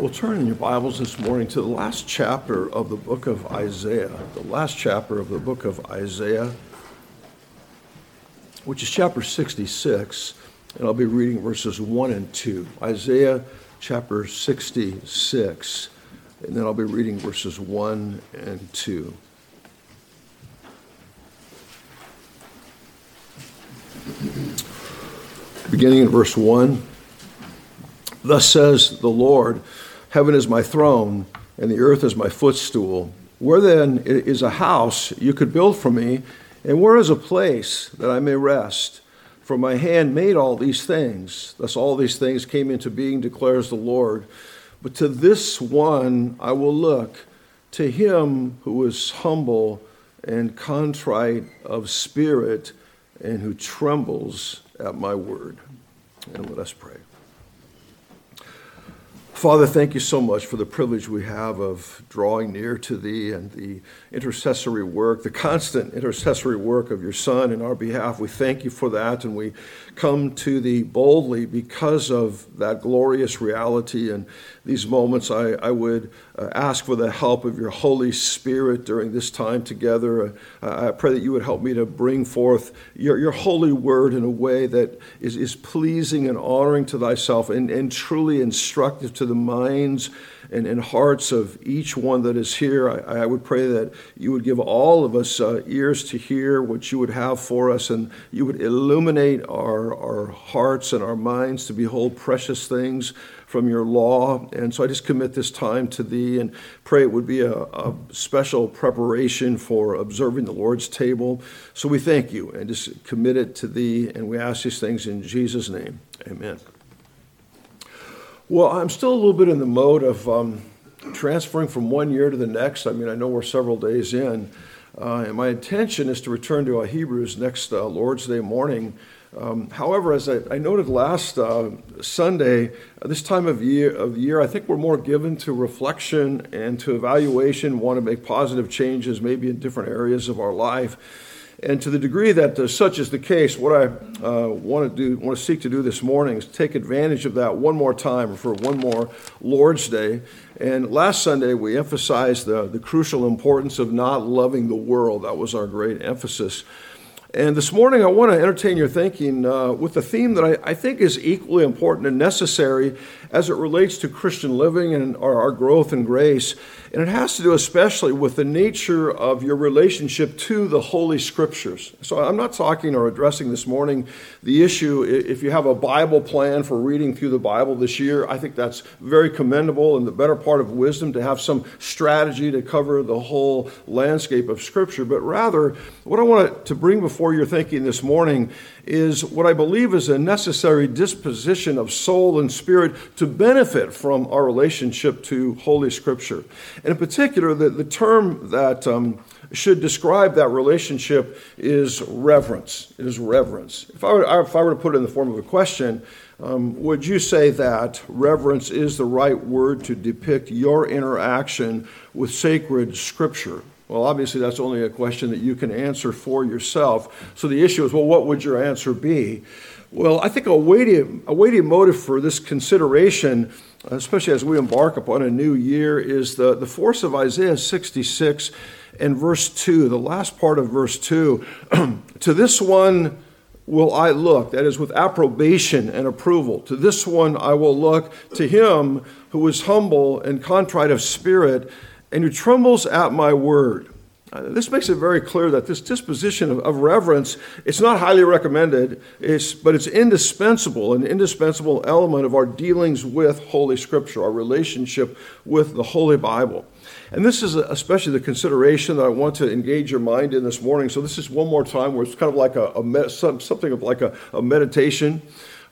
We'll turn in your Bibles this morning to the last chapter of the book of Isaiah. The last chapter of the book of Isaiah, which is chapter 66, and I'll be reading verses 1 and 2. Isaiah chapter 66, and then I'll be reading verses 1 and 2. Beginning in verse 1 Thus says the Lord. Heaven is my throne, and the earth is my footstool. Where then is a house you could build for me, and where is a place that I may rest? For my hand made all these things. Thus all these things came into being, declares the Lord. But to this one I will look, to him who is humble and contrite of spirit, and who trembles at my word. And let us pray. Father, thank you so much for the privilege we have of drawing near to Thee and the intercessory work, the constant intercessory work of your Son in our behalf. We thank you for that, and we come to Thee boldly because of that glorious reality. And these moments, I, I would uh, ask for the help of your Holy Spirit during this time together. Uh, I pray that you would help me to bring forth your, your holy word in a way that is, is pleasing and honoring to thyself and, and truly instructive to the minds and, and hearts of each one that is here. I, I would pray that you would give all of us uh, ears to hear what you would have for us, and you would illuminate our, our hearts and our minds to behold precious things from your law. And so I just commit this time to thee and pray it would be a, a, special preparation for observing the Lord's table. So we thank you and just commit it to thee. And we ask these things in Jesus' name. Amen. Well, I'm still a little bit in the mode of um, transferring from one year to the next. I mean, I know we're several days in, uh, and my intention is to return to Hebrews next uh, Lord's Day morning. Um, however, as I, I noted last uh, Sunday, uh, this time of year, of year, I think we're more given to reflection and to evaluation, want to make positive changes, maybe in different areas of our life. And to the degree that uh, such is the case, what I uh, want to do, want to seek to do this morning is take advantage of that one more time for one more Lord's Day. And last Sunday we emphasized the, the crucial importance of not loving the world. That was our great emphasis. And this morning, I want to entertain your thinking uh, with a theme that I, I, think is equally important and necessary as it relates to Christian living and our, our, growth in grace. And it has to do especially with the nature of your relationship to the Holy Scriptures. So I'm not talking or addressing this morning the issue if you have a Bible plan for reading through the Bible this year. I think that's very commendable and the better part of wisdom to have some strategy to cover the whole landscape of Scripture. But rather, what I want to bring before your thinking this morning is what I believe is a necessary disposition of soul and spirit to benefit from our relationship to Holy Scripture. And in particular, the, the term that um, should describe that relationship is reverence. It is reverence. If I were, if I were to put it in the form of a question, um, would you say that reverence is the right word to depict your interaction with sacred scripture? Well, obviously, that's only a question that you can answer for yourself. So the issue is well, what would your answer be? Well, I think a weighty, a weighty motive for this consideration, especially as we embark upon a new year, is the, the force of Isaiah 66 and verse 2, the last part of verse 2. to this one will I look, that is, with approbation and approval. To this one I will look, to him who is humble and contrite of spirit and who trembles at my word. Uh, this makes it very clear that this disposition of, of reverence it's not highly recommended. It's, but it's indispensable an indispensable element of our dealings with holy scripture our relationship with the holy bible. And this is especially the consideration that i want to engage your mind in this morning. So this is one more time where it's kind of like a, a something of like a, a meditation.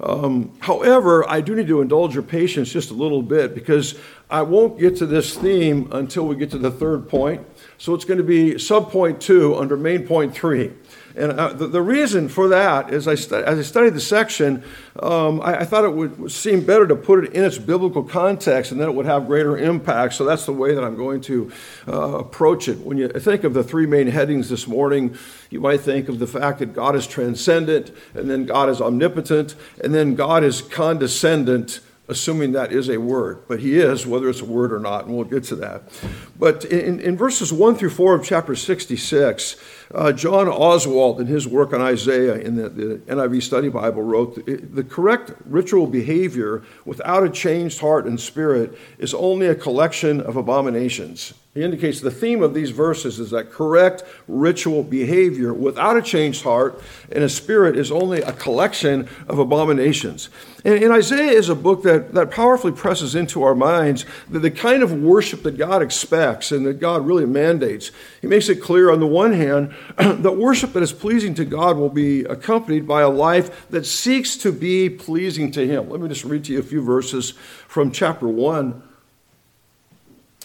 Um, however, I do need to indulge your patience just a little bit because I won't get to this theme until we get to the third point. So it's going to be subpoint two under main point three. And uh, the, the, reason for that is I stu- as I studied the section, um, I, I, thought it would seem better to put it in its biblical context and then it would have greater impact. So that's the way that I'm going to uh, approach it. When you think of the three main headings this morning, you might think of the fact that God is transcendent, and then God is omnipotent, and then God is condescendent assuming that is a word, but he is, whether it's a word or not, and we'll get to that. But in, in verses 1 through 4 of chapter 66, uh, John Oswalt, in his work on Isaiah in the, the NIV Study Bible, wrote the correct ritual behavior without a changed heart and spirit is only a collection of abominations. He indicates the theme of these verses is that correct ritual behavior without a changed heart and a spirit is only a collection of abominations. And, and Isaiah is a book that, that powerfully presses into our minds the, the kind of worship that God expects and that God really mandates. He makes it clear, on the one hand, that worship that is pleasing to God will be accompanied by a life that seeks to be pleasing to Him. Let me just read to you a few verses from chapter 1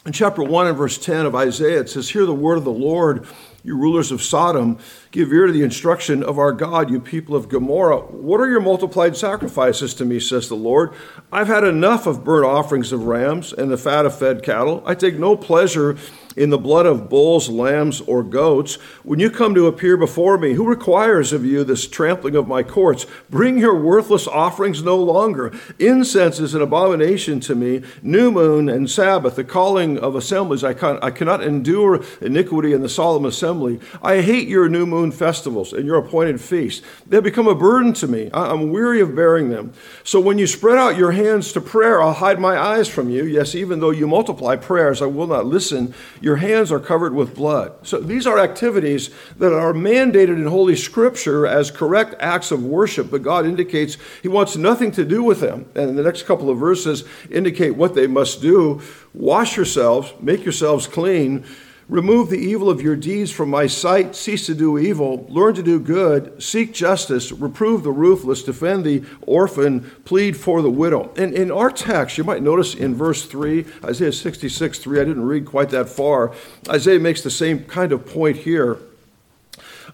in chapter 1 and verse 10 of Isaiah, it says, Hear the word of the Lord, you rulers of Sodom. Give ear to the instruction of our God, you people of Gomorrah. What are your multiplied sacrifices to me, says the Lord? I've had enough of burnt offerings of rams and the fat of fed cattle. I take no pleasure in the blood of bulls, lambs, or goats. When you come to appear before me, who requires of you this trampling of my courts? Bring your worthless offerings no longer. Incense is an abomination to me. New moon and Sabbath, the calling of assemblies. I, I cannot endure iniquity in the solemn assembly. I hate your new moon festivals and your appointed feasts. They become a burden to me. I'm weary of bearing them. So when you spread out your hands to prayer, I'll hide my eyes from you. Yes, even though you multiply prayers, I will not listen your hands are covered with blood. So these are activities that are mandated in Holy Scripture as correct acts of worship, but God indicates He wants nothing to do with them. And the next couple of verses indicate what they must do wash yourselves, make yourselves clean Remove the evil of your deeds from my sight. Cease to do evil. Learn to do good. Seek justice. Reprove the ruthless. Defend the orphan. Plead for the widow. And in our text, you might notice in verse 3, Isaiah 66 3, I didn't read quite that far. Isaiah makes the same kind of point here.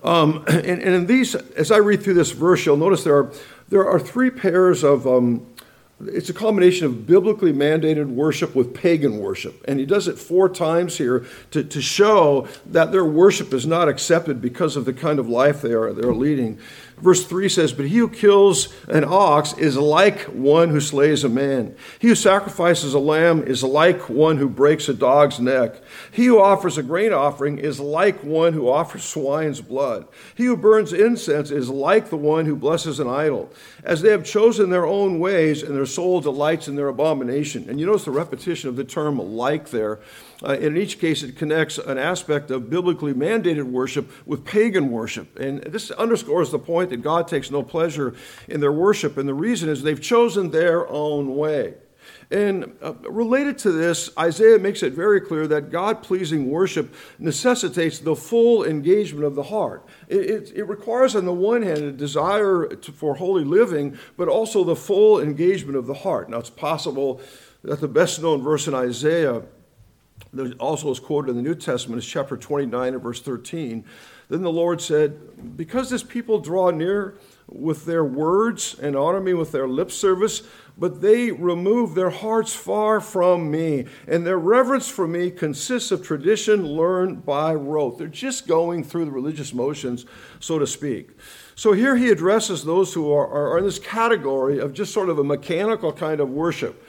Um, and, and, in these, as I read through this verse, you'll notice there are, there are three pairs of um, it's a combination of biblically mandated worship with pagan worship. And he does it four times here to, to show that their worship is not accepted because of the kind of life they are, they're leading. Verse 3 says, But he who kills an ox is like one who slays a man. He who sacrifices a lamb is like one who breaks a dog's neck. He who offers a grain offering is like one who offers swine's blood. He who burns incense is like the one who blesses an idol. As they have chosen their own ways, and their soul delights in their abomination. And you notice the repetition of the term like there. Uh, in each case, it connects an aspect of biblically mandated worship with pagan worship. And this underscores the point that God takes no pleasure in their worship. And the reason is they've chosen their own way. And uh, related to this, Isaiah makes it very clear that God pleasing worship necessitates the full engagement of the heart. It, it, it requires, on the one hand, a desire to, for holy living, but also the full engagement of the heart. Now, it's possible that the best known verse in Isaiah that also is quoted in the New Testament is chapter 29 and verse 13. Then the Lord said, Because this people draw near with their words and honor me with their lip service, but they remove their hearts far from me, and their reverence for me consists of tradition learned by rote. They're just going through the religious motions, so to speak. So here he addresses those who are, are in this category of just sort of a mechanical kind of worship.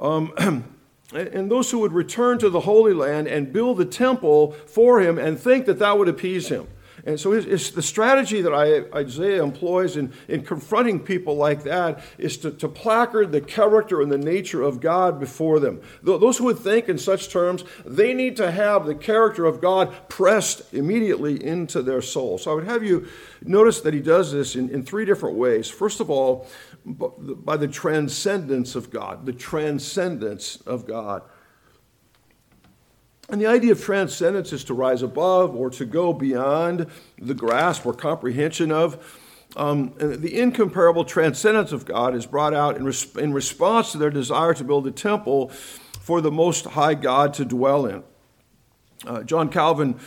Um, and those who would return to the Holy Land and build the temple for him and think that that would appease him. And so it's, the strategy that Isaiah employs in, in confronting people like that is to, to placard the character and the nature of God before them. Those who would think in such terms, they need to have the character of God pressed immediately into their soul. So I would have you notice that he does this in, in three different ways. First of all, by the transcendence of God, the transcendence of God. And the idea of transcendence is to rise above or to go beyond the grasp or comprehension of. Um, the incomparable transcendence of God is brought out in, res- in response to their desire to build a temple for the Most High God to dwell in. Uh, John Calvin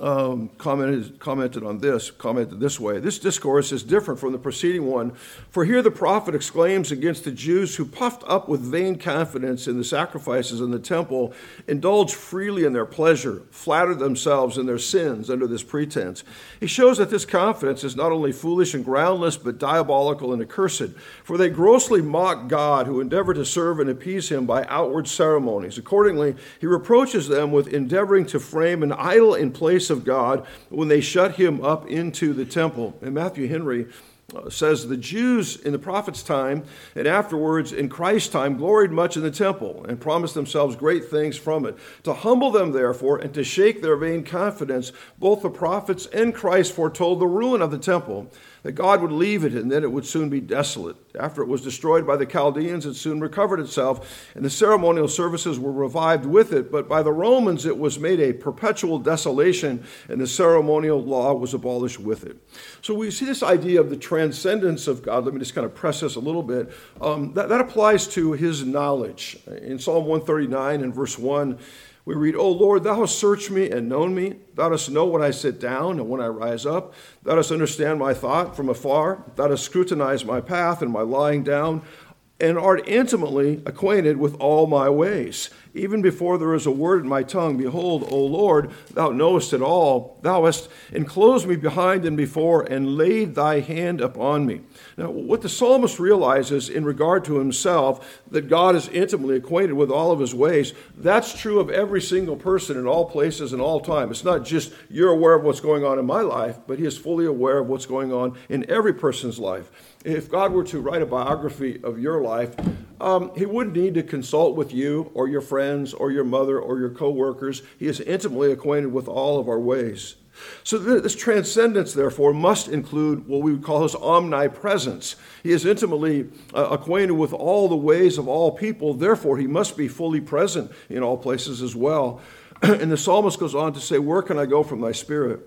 um, commented, commented on this, commented this way. This discourse is different from the preceding one, for here the prophet exclaims against the Jews who, puffed up with vain confidence in the sacrifices in the temple, indulge freely in their pleasure, flatter themselves in their sins under this pretense. He shows that this confidence is not only foolish and groundless, but diabolical and accursed, for they grossly mock God who endeavor to serve and appease him by outward ceremonies. Accordingly, he reproaches them with endeavoring to frame an idol in place of God when they shut him up into the temple. And Matthew Henry uh, says the Jews in the prophet's time and afterwards in Christ's time gloried much in the temple and promised themselves great things from it. To humble them, therefore, and to shake their vain confidence, both the prophets and Christ foretold the ruin of the temple that God would leave it and then it would soon be desolate. After it was destroyed by the Chaldeans, it soon recovered itself, and the ceremonial services were revived with it. But by the Romans, it was made a perpetual desolation, and the ceremonial law was abolished with it. So we see this idea of the transcendence of God. Let me just kind of press this a little bit. Um, that, that applies to his knowledge. In Psalm 139 and verse 1, we read, O Lord, thou hast searched me and known me. Thou dost know when I sit down and when I rise up. Thou dost understand my thought from afar. Thou dost scrutinize my path and my lying down, and art intimately acquainted with all my ways. Even before there is a word in my tongue, behold, O Lord, thou knowest it all. Thou hast enclosed me behind and before, and laid thy hand upon me. Now, what the psalmist realizes in regard to himself, that God is intimately acquainted with all of his ways, that's true of every single person in all places and all time. It's not just you're aware of what's going on in my life, but he is fully aware of what's going on in every person's life. If God were to write a biography of your life, um, he wouldn't need to consult with you or your friends or your mother or your coworkers. He is intimately acquainted with all of our ways. So, this transcendence, therefore, must include what we would call his omnipresence. He is intimately uh, acquainted with all the ways of all people, therefore, he must be fully present in all places as well. and the psalmist goes on to say, Where can I go from thy spirit?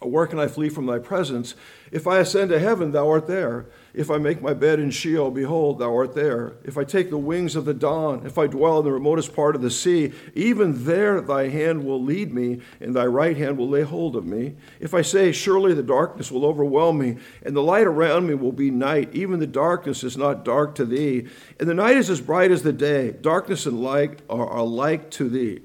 Where can I flee from thy presence? If I ascend to heaven, thou art there. If I make my bed in Sheol, behold, thou art there. If I take the wings of the dawn, if I dwell in the remotest part of the sea, even there thy hand will lead me, and thy right hand will lay hold of me. If I say, Surely the darkness will overwhelm me, and the light around me will be night, even the darkness is not dark to thee. And the night is as bright as the day. Darkness and light are alike to thee.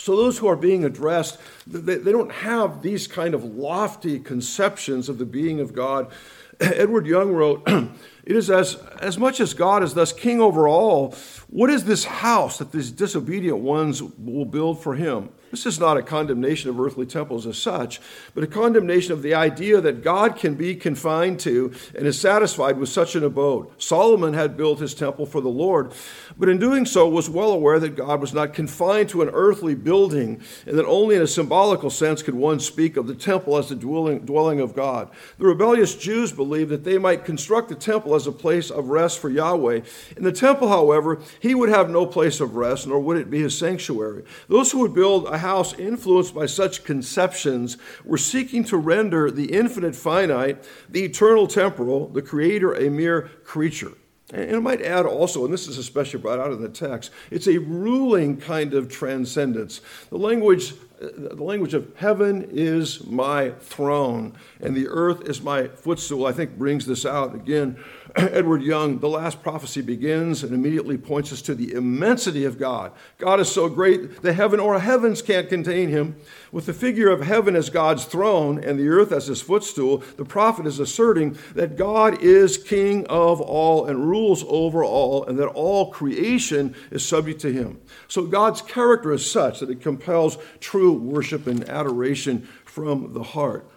So, those who are being addressed, they, don't have these kind of lofty conceptions of the being of God. Edward Young wrote, It is as, as much as God is thus king over all, what is this house that these disobedient ones will build for him? This is not a condemnation of earthly temples as such, but a condemnation of the idea that God can be confined to and is satisfied with such an abode. Solomon had built his temple for the Lord, but in doing so was well aware that God was not confined to an earthly building and that only in a symbolical sense could one speak of the temple as the dwelling, dwelling of God. The rebellious Jews believed that they might construct the temple as a place of rest for Yahweh. In the temple, however, he would have no place of rest, nor would it be his sanctuary. Those who would build a house influenced by such conceptions were seeking to render the infinite finite, the eternal temporal, the creator a mere creature. And I might add also, and this is especially brought out in the text, it's a ruling kind of transcendence. The language uh, the language of heaven is my throne and the earth is my footstool, I think brings this out. Again, Edward Young, the last prophecy begins and immediately points us to the immensity of God. God is so great, the heaven or heavens can't contain him. With the figure of heaven as God's throne and the earth as his footstool, the prophet is asserting that God is king of all and rules over all, and that all creation is subject to him. So God's character is such that it compels true worship and adoration from the heart.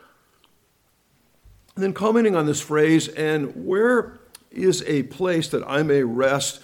And then commenting on this phrase, and where is a place that I may rest.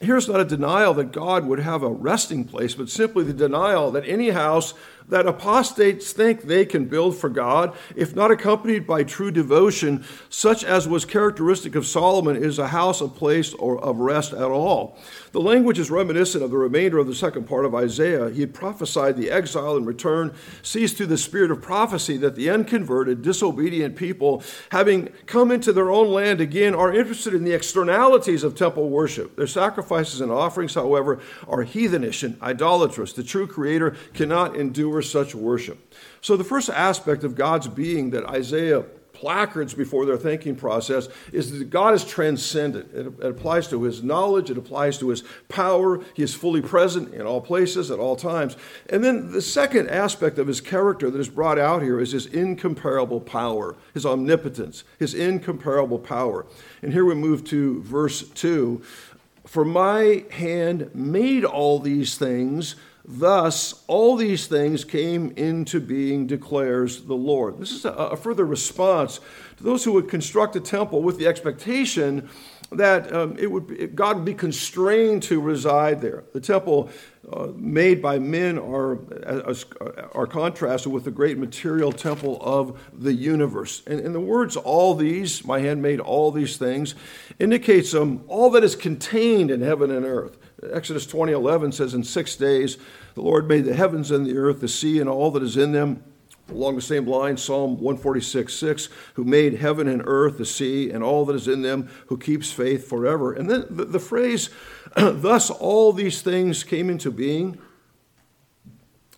Here's not a denial that God would have a resting place, but simply the denial that any house that apostates think they can build for God, if not accompanied by true devotion, such as was characteristic of Solomon, is a house, a place, or of rest at all. The language is reminiscent of the remainder of the second part of Isaiah. He had prophesied the exile and return, sees through the spirit of prophecy that the unconverted, disobedient people, having come into their own land again, are interested in the externalities of temple worship. Their sacrifices and offerings, however, are heathenish and idolatrous. The true Creator cannot endure endure such worship. So, the first aspect of God's being that Isaiah placards before their thinking process is that God is transcendent. It, it, applies to his knowledge, it applies to his power. He is fully present in all places at all times. And then the second aspect of his character that is brought out here is his incomparable power, his omnipotence, his incomparable power. And here we move to verse 2 For my hand made all these things Thus, all these things came into being, declares the Lord. This is a, further response to those who would construct a temple with the expectation that um, it would be, God would be constrained to reside there. The temple uh, made by men are, uh, are contrasted with the great material temple of the universe. And, and the words, all these, my hand made all these things, indicates um, all that is contained in heaven and earth. Exodus 20 11 says, In six days the Lord made the heavens and the earth, the sea, and all that is in them. Along the same line, Psalm 146 6, who made heaven and earth, the sea, and all that is in them, who keeps faith forever. And then the, the phrase, thus all these things came into being,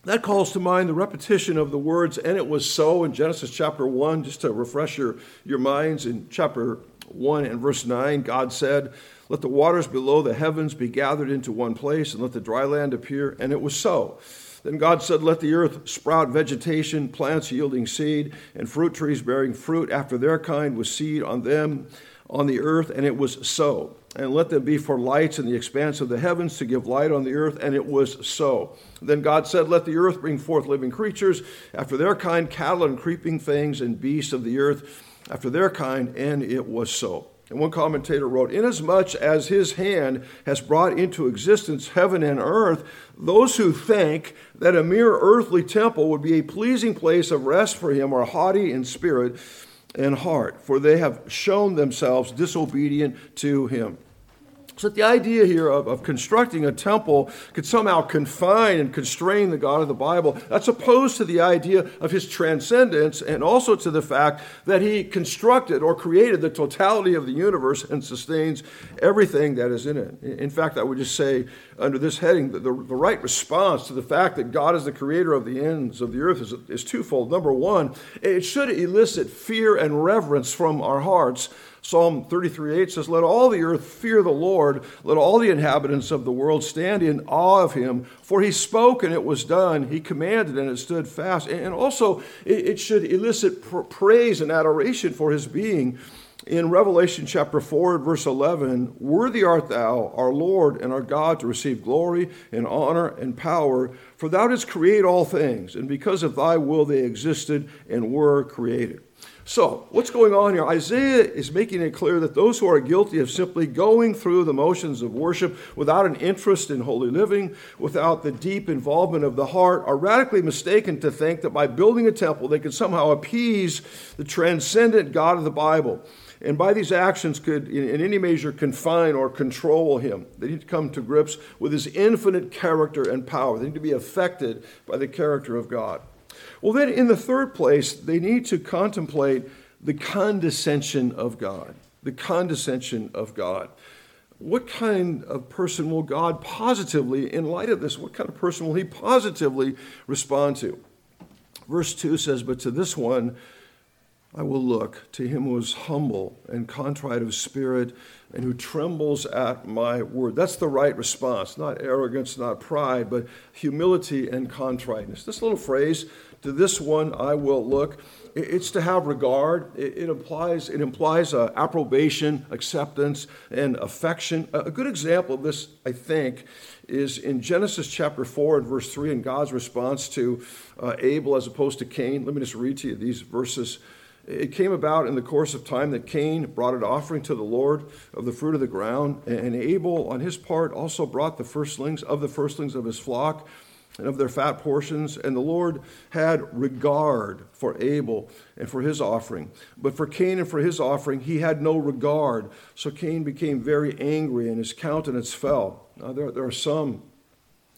that calls to mind the repetition of the words, and it was so in Genesis chapter 1, just to refresh your, your minds. In chapter 1 and verse 9, God said, let the waters below the heavens be gathered into one place, and let the dry land appear. And it was so. Then God said, Let the earth sprout vegetation, plants yielding seed, and fruit trees bearing fruit after their kind, with seed on them on the earth. And it was so. And let them be for lights in the expanse of the heavens to give light on the earth. And it was so. Then God said, Let the earth bring forth living creatures after their kind, cattle and creeping things, and beasts of the earth after their kind. And it was so. And one commentator wrote, Inasmuch as his hand has brought into existence heaven and earth, those who think that a mere earthly temple would be a pleasing place of rest for him are haughty in spirit and heart, for they have shown themselves disobedient to him. So the idea here of, of constructing a temple could somehow confine and constrain the God of the Bible. That's opposed to the idea of his transcendence and also to the fact that he constructed or created the totality of the universe and sustains everything that is in it. In fact, I would just say under this heading that the, the right response to the fact that God is the creator of the ends of the earth is, is twofold. Number one, it should elicit fear and reverence from our hearts Psalm 33 8 says, Let all the earth fear the Lord, let all the inhabitants of the world stand in awe of him. For he spoke and it was done, he commanded and it stood fast. And also, it should elicit praise and adoration for his being. In Revelation chapter 4, verse 11, Worthy art thou, our Lord and our God, to receive glory and honor and power, for thou didst create all things, and because of thy will they existed and were created. So, what's going on here? Isaiah is making it clear that those who are guilty of simply going through the motions of worship without an interest in holy living, without the deep involvement of the heart, are radically mistaken to think that by building a temple they could somehow appease the transcendent God of the Bible. And by these actions could, in, any measure, confine or control him. They need to come to grips with his infinite character and power. They need to be affected by the character of God. Well, then, in the third place, they need to contemplate the condescension of God. The condescension of God. What kind of person will God positively, in light of this, what kind of person will he positively respond to? Verse 2 says, But to this one I will look, to him who is humble and contrite of spirit and who trembles at my word. That's the right response, not arrogance, not pride, but humility and contriteness. This little phrase, to this one I will look. It's to have regard. It, implies it implies uh, approbation, acceptance, and affection. A good example of this, I think, is in Genesis chapter four and verse three, and God's response to uh, Abel as opposed to Cain. Let me just read to you these verses. It came about in the course of time that Cain brought an offering to the Lord of the fruit of the ground, and Abel, on his part, also brought the firstlings of the firstlings of his flock and of their fat portions. And the Lord had regard for Abel and for his offering. But for Cain and for his offering, he had no regard. So Cain became very angry and his countenance fell. Now, there, there are some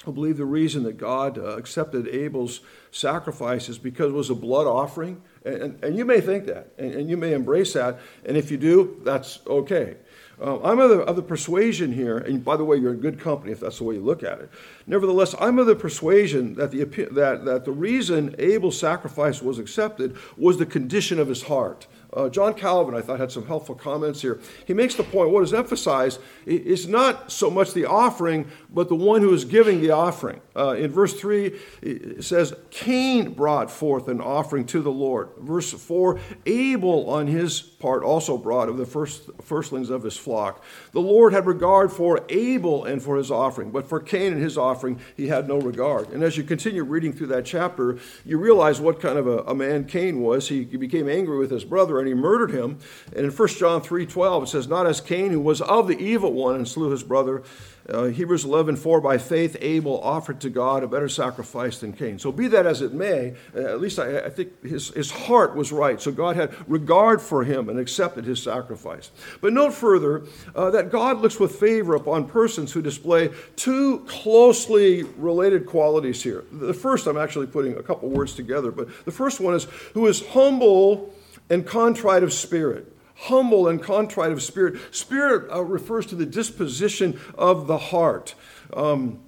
who believe the reason that God uh, accepted Abel's sacrifice is because it was a blood offering. And, and, and you may think that, and, and you may embrace that. And if you do, that's okay. Uh, I'm of the, of the persuasion here, and by the way, you're in good company if that's the way you look at it. Nevertheless, I'm of the persuasion that the, that, that the reason Abel's sacrifice was accepted was the condition of his heart. Uh, John Calvin, I thought, had some helpful comments here. He makes the point what is emphasized is not so much the offering, but the one who is giving the offering. Uh, in verse 3, it says, Cain brought forth an offering to the Lord. Verse 4, Abel on his part also brought of the first, firstlings of his flock. The Lord had regard for Abel and for his offering, but for Cain and his offering, he had no regard. And as you continue reading through that chapter, you realize what kind of a, a man Cain was. He, became angry with his brother he murdered him. And in 1 John 3.12, it says, Not as Cain, who was of the evil one and slew his brother, uh, Hebrews 11, 4, by faith Abel offered to God a better sacrifice than Cain. So be that as it may, uh, at least I, I, think his, his heart was right. So God had regard for him and accepted his sacrifice. But note further uh, that God looks with favor upon persons who display two closely related qualities here. The first, I'm actually putting a couple words together, but the first one is who is humble and contrite of spirit humble and contrite of spirit. Spirit uh, refers to the disposition of the heart. Um,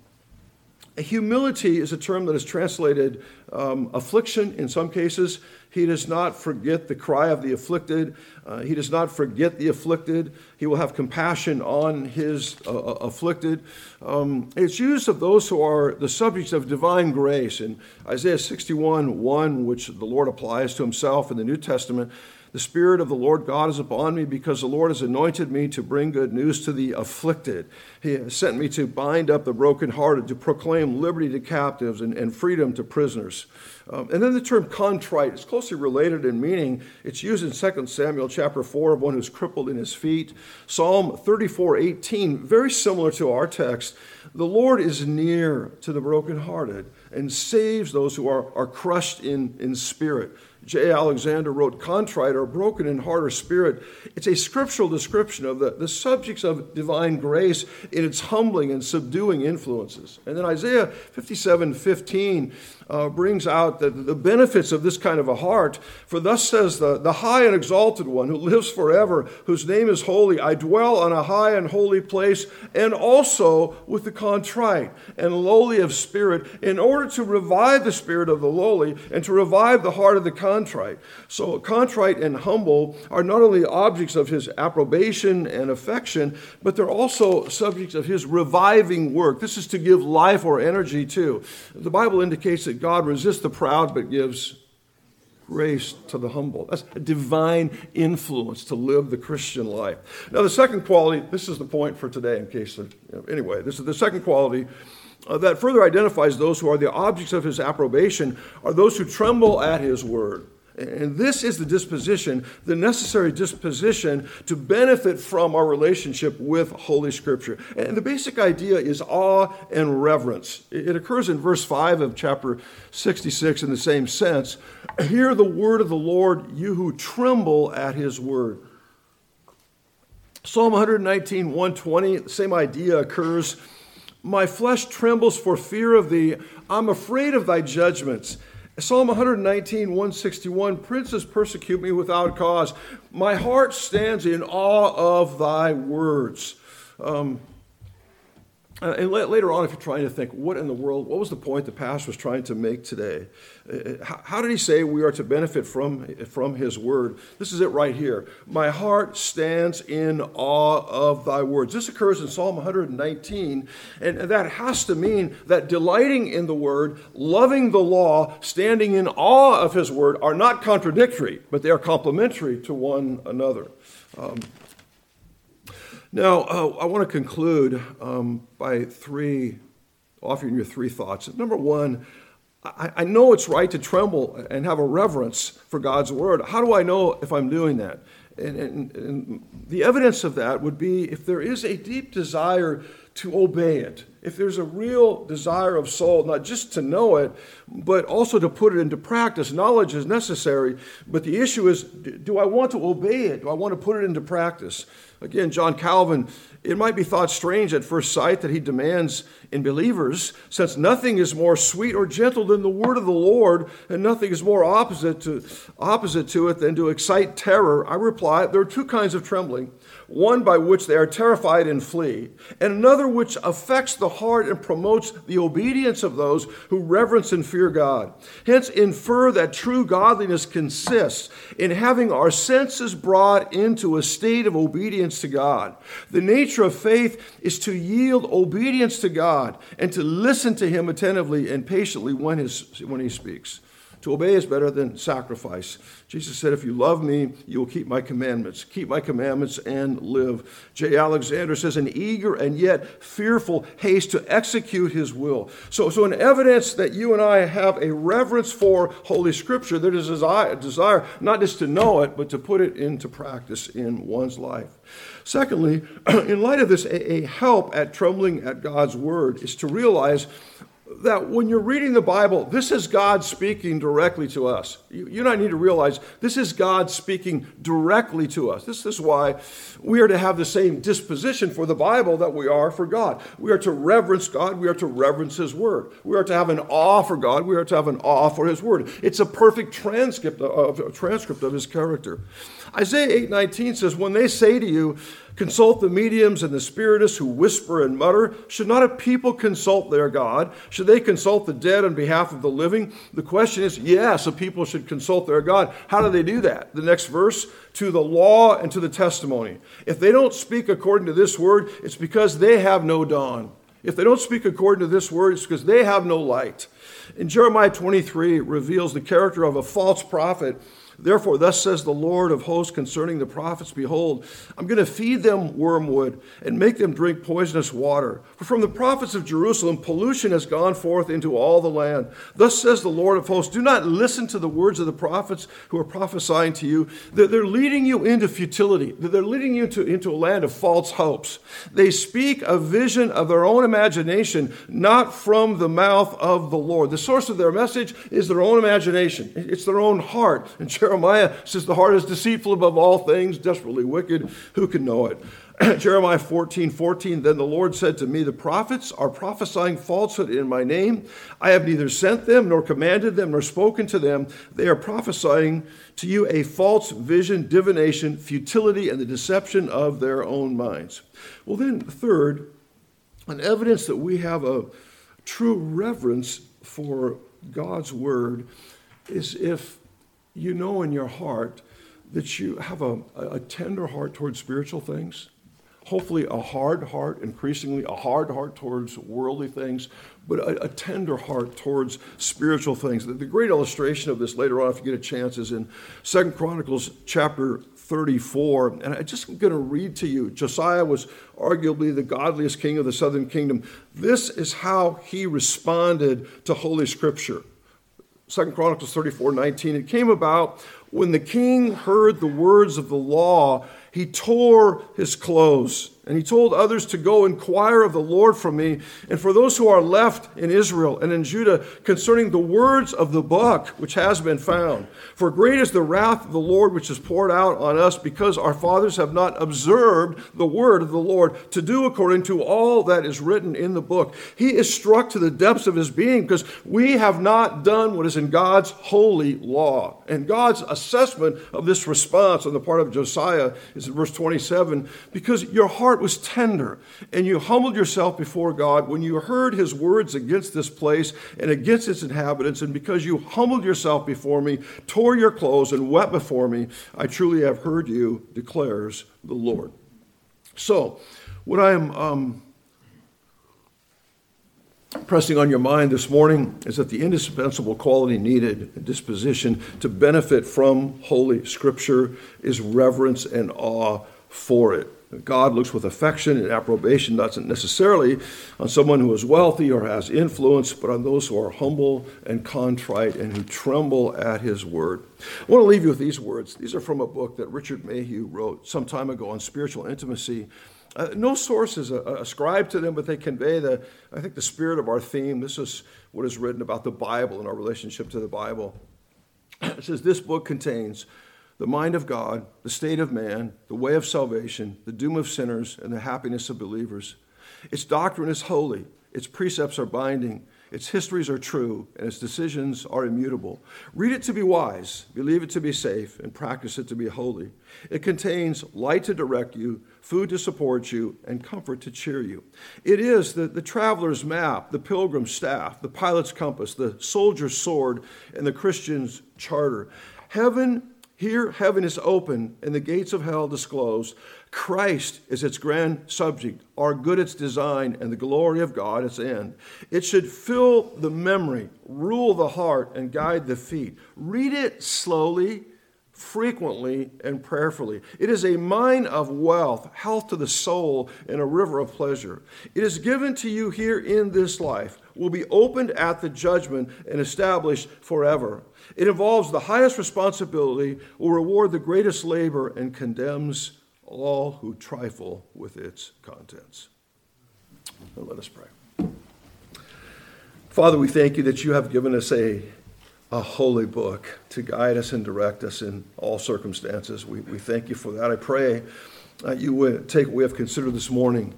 humility is a term that is translated um, affliction in some cases. He does not forget the cry of the afflicted. Uh, he does not forget the afflicted. He will have compassion on his uh, uh afflicted. Um, it's used of those who are the subjects of divine grace. In Isaiah 61 1, which the Lord applies to himself in the New Testament, the Spirit of the Lord God is upon me because the Lord has anointed me to bring good news to the afflicted. He has sent me to bind up the brokenhearted, to proclaim liberty to captives and, and freedom to prisoners. Um, and then the term contrite is closely related in meaning. It's used in 2 Samuel chapter 4 of one who's crippled in his feet. Psalm 34 18, very similar to our text. The Lord is near to the brokenhearted and saves those who are, are crushed in, in spirit. J. Alexander wrote, Contrite or broken in heart or spirit. It's a scriptural description of the, the subjects of divine grace in its humbling and subduing influences. And then Isaiah 57 15 uh, brings out the, the benefits of this kind of a heart. For thus says the, the high and exalted one who lives forever, whose name is holy, I dwell on a high and holy place, and also with the contrite and lowly of spirit, in order to revive the spirit of the lowly and to revive the heart of the contrite. So, contrite and humble are not only objects of his approbation and affection, but they're also subjects of his reviving work. This is to give life or energy to. The Bible indicates that God resists the proud but gives grace to the humble. That's a divine influence to live the Christian life. Now, the second quality, this is the point for today, in case you know, anyway, this is the second quality uh, that further identifies those who are the objects of his approbation, are those who tremble at his word. And this is the disposition, the necessary disposition to benefit from our relationship with Holy Scripture. And the basic idea is awe and reverence. It occurs in verse 5 of chapter 66 in the same sense. Hear the word of the Lord, you who tremble at his word. Psalm 119, 120, the same idea occurs. My flesh trembles for fear of thee. I'm afraid of thy judgments. Psalm 119, 161 Princes persecute me without cause. My heart stands in awe of thy words. Um, uh, and later on, if you're trying to think, what in the world, what was the point the pastor was trying to make today? Uh, how did he say we are to benefit from, from his word? This is it right here. My heart stands in awe of thy words. This occurs in Psalm 119, and that has to mean that delighting in the word, loving the law, standing in awe of his word are not contradictory, but they are complementary to one another. Um, now, uh, I want to conclude um, by three, offering you three thoughts. Number one, I, I know it's right to tremble and have a reverence for God's word. How do I know if I'm doing that? And, and, and, the evidence of that would be if there is a deep desire to obey it, if there's a real desire of soul, not just to know it, but also to put it into practice. Knowledge is necessary, but the issue is do I want to obey it? Do I want to put it into practice? Again, John Calvin, it might be thought strange at first sight that he demands in believers, since nothing is more sweet or gentle than the word of the Lord, and nothing is more opposite to, opposite to it than to excite terror. I reply, there are two kinds of trembling. One by which they are terrified and flee, and another which affects the heart and promotes the obedience of those who reverence and fear God. Hence, infer that true godliness consists in having our senses brought into a state of obedience to God. The nature of faith is to yield obedience to God and to listen to Him attentively and patiently when, his, when He speaks. To obey is better than sacrifice. Jesus said, If you love me, you will keep my commandments. Keep my commandments and live. J. Alexander says, An eager and yet fearful haste to execute his will. So, so an evidence that you and I have a reverence for Holy Scripture, there is a desire not just to know it, but to put it into practice in one's life. Secondly, in light of this, a, a help at trembling at God's word is to realize that when you're reading the Bible, this is God speaking directly to us. You, you and I need to realize this is God speaking directly to us. This is why we are to have the same disposition for the Bible that we are for God. We are to reverence God. We are to reverence His Word. We are to have an awe for God. We are to have an awe for His Word. It's a perfect transcript of, transcript of His character. Isaiah 8:19 says, "When they say to you, consult the mediums and the spiritists who whisper and mutter, should not a people consult their God? Should they consult the dead on behalf of the living?" The question is, yes, a people should consult their God. How do they do that? The next verse, to the law and to the testimony. If they don't speak according to this word, it's because they have no dawn. If they don't speak according to this word, it's because they have no light. In Jeremiah 23, it reveals the character of a false prophet Therefore, thus says the Lord of hosts concerning the prophets Behold, I'm going to feed them wormwood and make them drink poisonous water. For from the prophets of Jerusalem, pollution has gone forth into all the land. Thus says the Lord of hosts Do not listen to the words of the prophets who are prophesying to you. They're leading you into futility, they're leading you to, into a land of false hopes. They speak a vision of their own imagination, not from the mouth of the Lord. The source of their message is their own imagination, it's their own heart. And Jeremiah says, The heart is deceitful above all things, desperately wicked. Who can know it? Jeremiah 14, 14, then the Lord said to me, The prophets are prophesying falsehood in my name. I have neither sent them, nor commanded them, nor spoken to them. They are prophesying to you a false vision, divination, futility, and the deception of their own minds. Well, then, third, an evidence that we have a true reverence for God's word is if you know in your heart that you have a, a tender heart towards spiritual things, hopefully a hard heart, increasingly a hard heart towards worldly things, but a, a, tender heart towards spiritual things. The, the, great illustration of this later on, if you get a chance, is in Second Chronicles chapter 34. And I just going to read to you. Josiah was arguably the godliest king of the southern kingdom. This is how he responded to Holy Scripture. Second Chronicles 34 19. It came about when the king heard the words of the law, he tore his clothes and he told others to go inquire of the Lord from me and for those who are left in Israel and in Judah concerning the words of the book which has been found. For great is the wrath of the Lord which is poured out on us because our fathers have not observed the word of the Lord to do according to all that is written in the book. He is struck to the depths of his being because we have not done what is in God's holy law. And God's assessment of this response on the part of Josiah is in verse 27 because your heart heart was tender and you humbled yourself before God when you heard his words against this place and against its inhabitants, and because you humbled yourself before me, tore your clothes, and wept before me, I truly have heard you, declares the Lord. So, what I am um, pressing on your mind this morning is that the indispensable quality needed disposition to benefit from Holy Scripture is reverence and awe for it. God looks with affection and approbation, not necessarily on someone who is wealthy or has influence, but on those who are humble and contrite and who tremble at his word. I want to leave you with these words. These are from a book that Richard Mayhue wrote some time ago on spiritual intimacy. Uh, no sources uh, ascribed to them, but they convey the, I think, the spirit of our theme. This is what is written about the Bible and our relationship to the Bible. It says this book contains the mind of God, the state of man, the way of salvation, the doom of sinners, and the happiness of believers. Its doctrine is holy, its precepts are binding, Its histories are true, and its decisions are immutable. Read it to be wise, believe it to be safe, and practice it to be holy. It contains light to direct you, food to support you, and comfort to cheer you. It is the, the traveler's map, the pilgrim's staff, the pilot's compass, the soldier's sword, and the Christian's charter. Heaven here, heaven is open and the gates of hell disclosed. Christ is its grand subject, our good its design, and the glory of God its end. It should fill the memory, rule the heart, and guide the feet. Read it slowly, frequently, and prayerfully. It is a mine of wealth, health to the soul, and a river of pleasure. It is given to you here in this life, will be opened at the judgment, and established forever. It involves the highest responsibility, will reward the greatest labor, and condemns all who trifle with its contents. Let us pray. Father, we thank you that you have given us a, a holy book to guide us and direct us in all circumstances. We, we thank you for that. I pray that you would take what we have considered this morning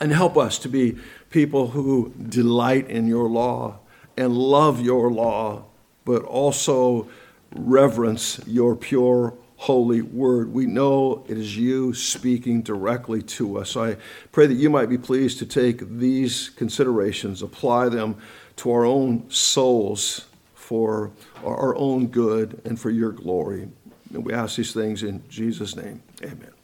and help us to be people who delight in your law and love your law but also reverence your pure, holy word. We know it is you speaking directly to us. I pray that you might be pleased to take these considerations, apply them to our own souls for our own good and for your glory. And we ask these things in Jesus' name. Amen.